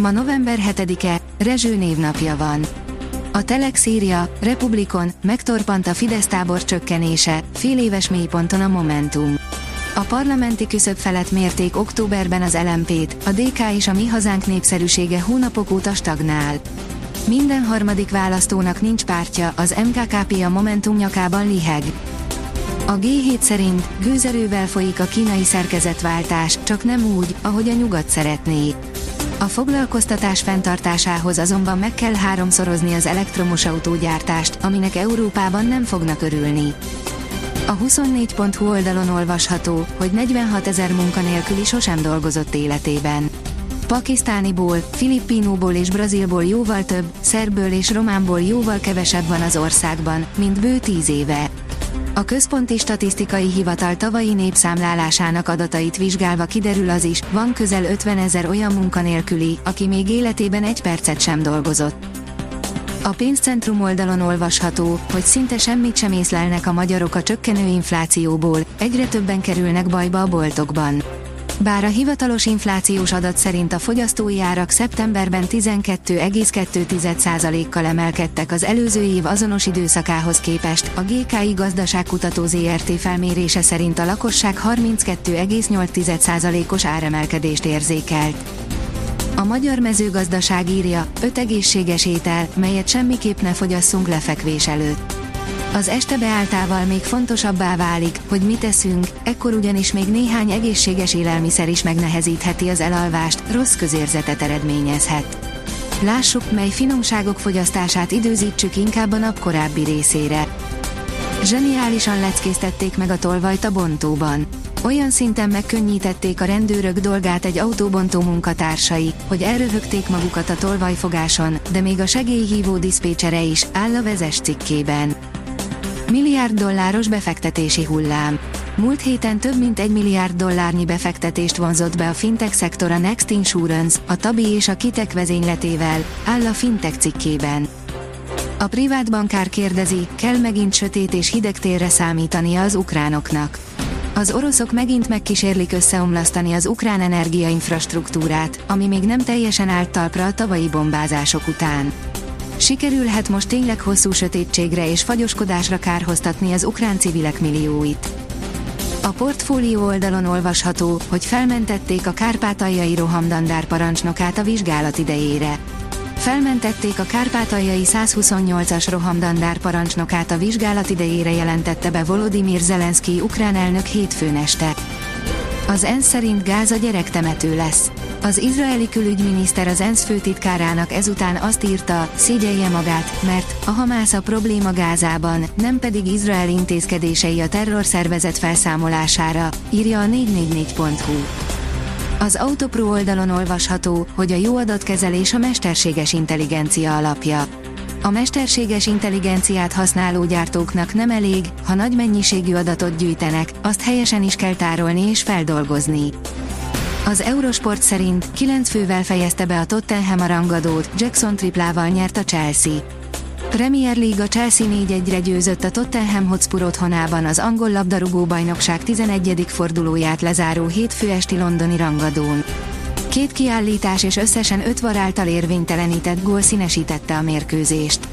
Ma november 7-e, Rezső névnapja van. A Telex írja, Republikon, megtorpant a Fidesz tábor csökkenése, fél éves mélyponton a Momentum. A parlamenti küszöb felett mérték októberben az LMP-t, a DK és a Mi Hazánk népszerűsége hónapok óta stagnál. Minden harmadik választónak nincs pártja, az MKKP a Momentum nyakában liheg. A G7 szerint gőzerővel folyik a kínai szerkezetváltás, csak nem úgy, ahogy a nyugat szeretné. A foglalkoztatás fenntartásához azonban meg kell háromszorozni az elektromos autógyártást, aminek Európában nem fognak örülni. A 24.hu oldalon olvasható, hogy 46 ezer munkanélküli sosem dolgozott életében. Pakisztániból, Filippinóból és Brazilból jóval több, szerbből és románból jóval kevesebb van az országban, mint bő tíz éve. A Központi Statisztikai Hivatal tavalyi népszámlálásának adatait vizsgálva kiderül az is, van közel 50 ezer olyan munkanélküli, aki még életében egy percet sem dolgozott. A pénzcentrum oldalon olvasható, hogy szinte semmit sem észlelnek a magyarok a csökkenő inflációból, egyre többen kerülnek bajba a boltokban. Bár a hivatalos inflációs adat szerint a fogyasztói árak szeptemberben 12,2%-kal emelkedtek az előző év azonos időszakához képest, a GKI Gazdaságkutató ZRT felmérése szerint a lakosság 32,8%-os áremelkedést érzékelt. A magyar mezőgazdaság írja, 5 egészséges étel, melyet semmiképp ne fogyasszunk lefekvés előtt. Az este beáltával még fontosabbá válik, hogy mit eszünk, ekkor ugyanis még néhány egészséges élelmiszer is megnehezítheti az elalvást, rossz közérzetet eredményezhet. Lássuk, mely finomságok fogyasztását időzítsük inkább a nap korábbi részére. Zseniálisan leckéztették meg a tolvajt a bontóban. Olyan szinten megkönnyítették a rendőrök dolgát egy autóbontó munkatársai, hogy elröhögték magukat a tolvajfogáson, de még a segélyhívó diszpécsere is, áll a vezes cikkében. Milliárd dolláros befektetési hullám. Múlt héten több mint egy milliárd dollárnyi befektetést vonzott be a fintech szektor a Next Insurance, a Tabi és a Kitek vezényletével, áll a fintech cikkében. A privát bankár kérdezi, kell megint sötét és hideg térre számítania az ukránoknak. Az oroszok megint megkísérlik összeomlasztani az ukrán energiainfrastruktúrát, ami még nem teljesen állt talpra a tavalyi bombázások után. Sikerülhet most tényleg hosszú sötétségre és fagyoskodásra kárhoztatni az ukrán civilek millióit. A portfólió oldalon olvasható, hogy felmentették a kárpátaljai rohamdandár parancsnokát a vizsgálat idejére. Felmentették a kárpátaljai 128-as rohamdandár parancsnokát a vizsgálat idejére jelentette be Volodymyr Zelenszky ukrán elnök hétfőn este. Az ENSZ szerint Gáza gyerektemető lesz. Az izraeli külügyminiszter az ENSZ főtitkárának ezután azt írta, szégyelje magát, mert a Hamász a probléma Gázában, nem pedig Izrael intézkedései a terrorszervezet felszámolására, írja a 444.hu. Az Autopro oldalon olvasható, hogy a jó adatkezelés a mesterséges intelligencia alapja. A mesterséges intelligenciát használó gyártóknak nem elég, ha nagy mennyiségű adatot gyűjtenek, azt helyesen is kell tárolni és feldolgozni. Az Eurosport szerint 9 fővel fejezte be a Tottenham a rangadót, Jackson triplával nyert a Chelsea. Premier League a Chelsea 4-1-re győzött a Tottenham Hotspur otthonában az angol labdarúgó bajnokság 11. fordulóját lezáró hétfő esti londoni rangadón. Két kiállítás és összesen öt var által érvénytelenített gól színesítette a mérkőzést.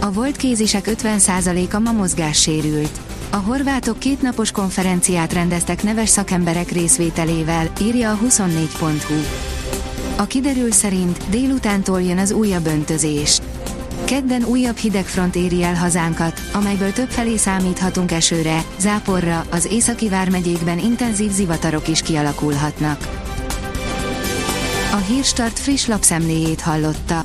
A volt kézisek 50%-a ma mozgássérült. A horvátok kétnapos konferenciát rendeztek neves szakemberek részvételével, írja a 24.hu. A kiderül szerint délutántól jön az újabb öntözés. Kedden újabb hidegfront éri el hazánkat, amelyből többfelé számíthatunk esőre, záporra, az északi vármegyékben intenzív zivatarok is kialakulhatnak. A Hírstart friss lapszemléjét hallotta.